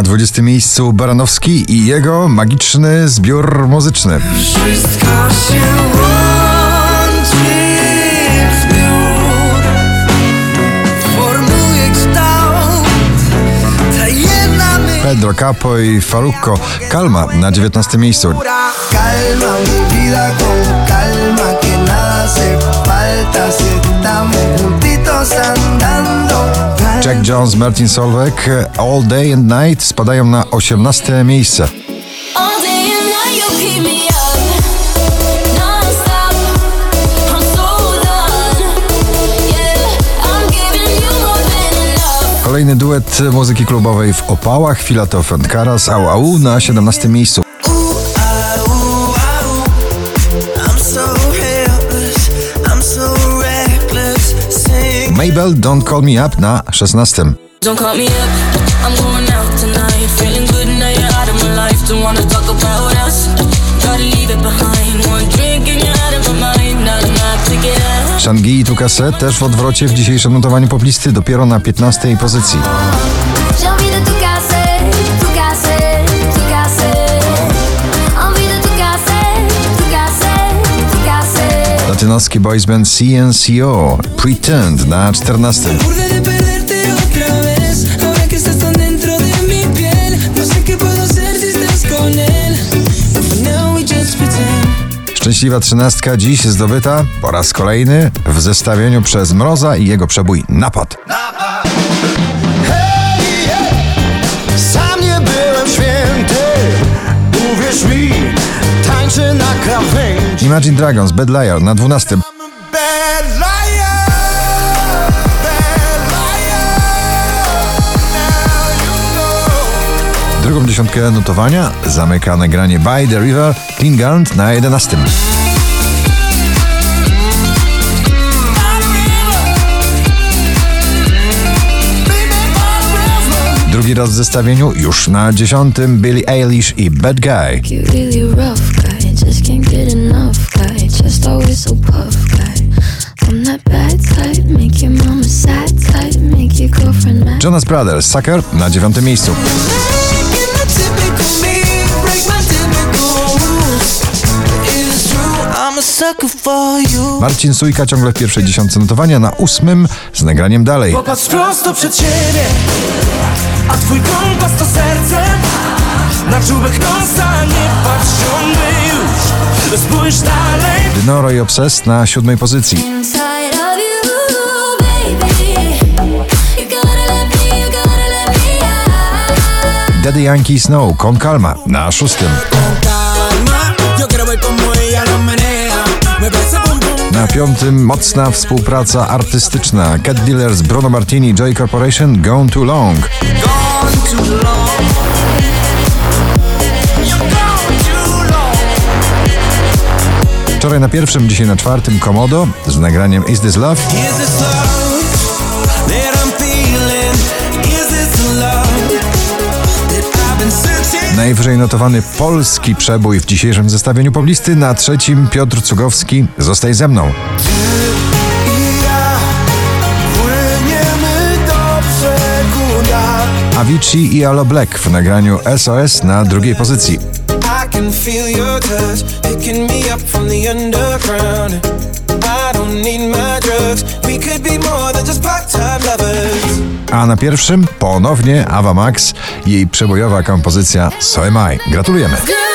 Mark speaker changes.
Speaker 1: Na 20 miejscu Baranowski i jego magiczny zbiór muzyczny.
Speaker 2: Wszystko się łączy w zbiór Formuje kształt Ta jedna myśl
Speaker 1: Pedro Capo i Faruco. Kalma na 19 miejscu.
Speaker 2: Calma mi vida con calma Que nada hace
Speaker 1: Jack Jones, Martin Solveig, All Day and Night spadają na 18 miejsce. Kolejny duet muzyki klubowej w opałach, Filatov and Karas, Au Au na 17 miejscu.
Speaker 3: My mind. Not enough to get out.
Speaker 1: Shangi i Tukase też w odwrocie w dzisiejszym notowaniu poplisty dopiero na 15 pozycji.
Speaker 2: Él But for now we just pretend.
Speaker 1: Szczęśliwa trzynastka dziś zdobyta po raz kolejny w zestawieniu przez Mroza i jego przebój Napad.
Speaker 4: Sam
Speaker 1: Imagine Dragons, Bad Liar na 12.
Speaker 4: Bad liar, bad liar, now you know.
Speaker 1: Drugą dziesiątkę notowania zamyka nagranie By the River, Clean Gunt na 11. Drugi raz w zestawieniu już na dziesiątym Billie Eilish i Bad Guy.
Speaker 5: Just can't get enough guy, just always so puff guy. I'm that bad type, make your mama sad type, make your girlfriend mad.
Speaker 1: Jonas Brothers, Sucker na dziewiątym miejscu. Marcin Sujka ciągle w pierwszej dziesiątce notowania na ósmym z nagraniem dalej.
Speaker 4: Popatrz prosto przed siebie, a twój kompas to serce. Na czubek nosa nie patrz. Spójrz dalej.
Speaker 1: Dynoro i Obsessed na siódmej pozycji. Daddy Yankee Snow, Con Calma na szóstym. Na piątym mocna współpraca artystyczna. Cat Dealers, Bruno Martini, Joy Corporation, Gone Too Long.
Speaker 2: Gone too long
Speaker 1: Wczoraj na pierwszym, dzisiaj na czwartym Komodo z nagraniem Is This Love. Najwyżej notowany polski przebój w dzisiejszym zestawieniu poblisty. Na trzecim Piotr Cugowski, Zostaj ze mną. Avicii i Alo Black w nagraniu SOS na drugiej pozycji.
Speaker 2: I can feel your touch picking me up from the underground. I don't need my drugs. We could be more than just part-time lovers.
Speaker 1: A na pierwszym ponownie Ava Max, jej przebojowa kompozycja So Am I. Gratulujemy.
Speaker 3: Good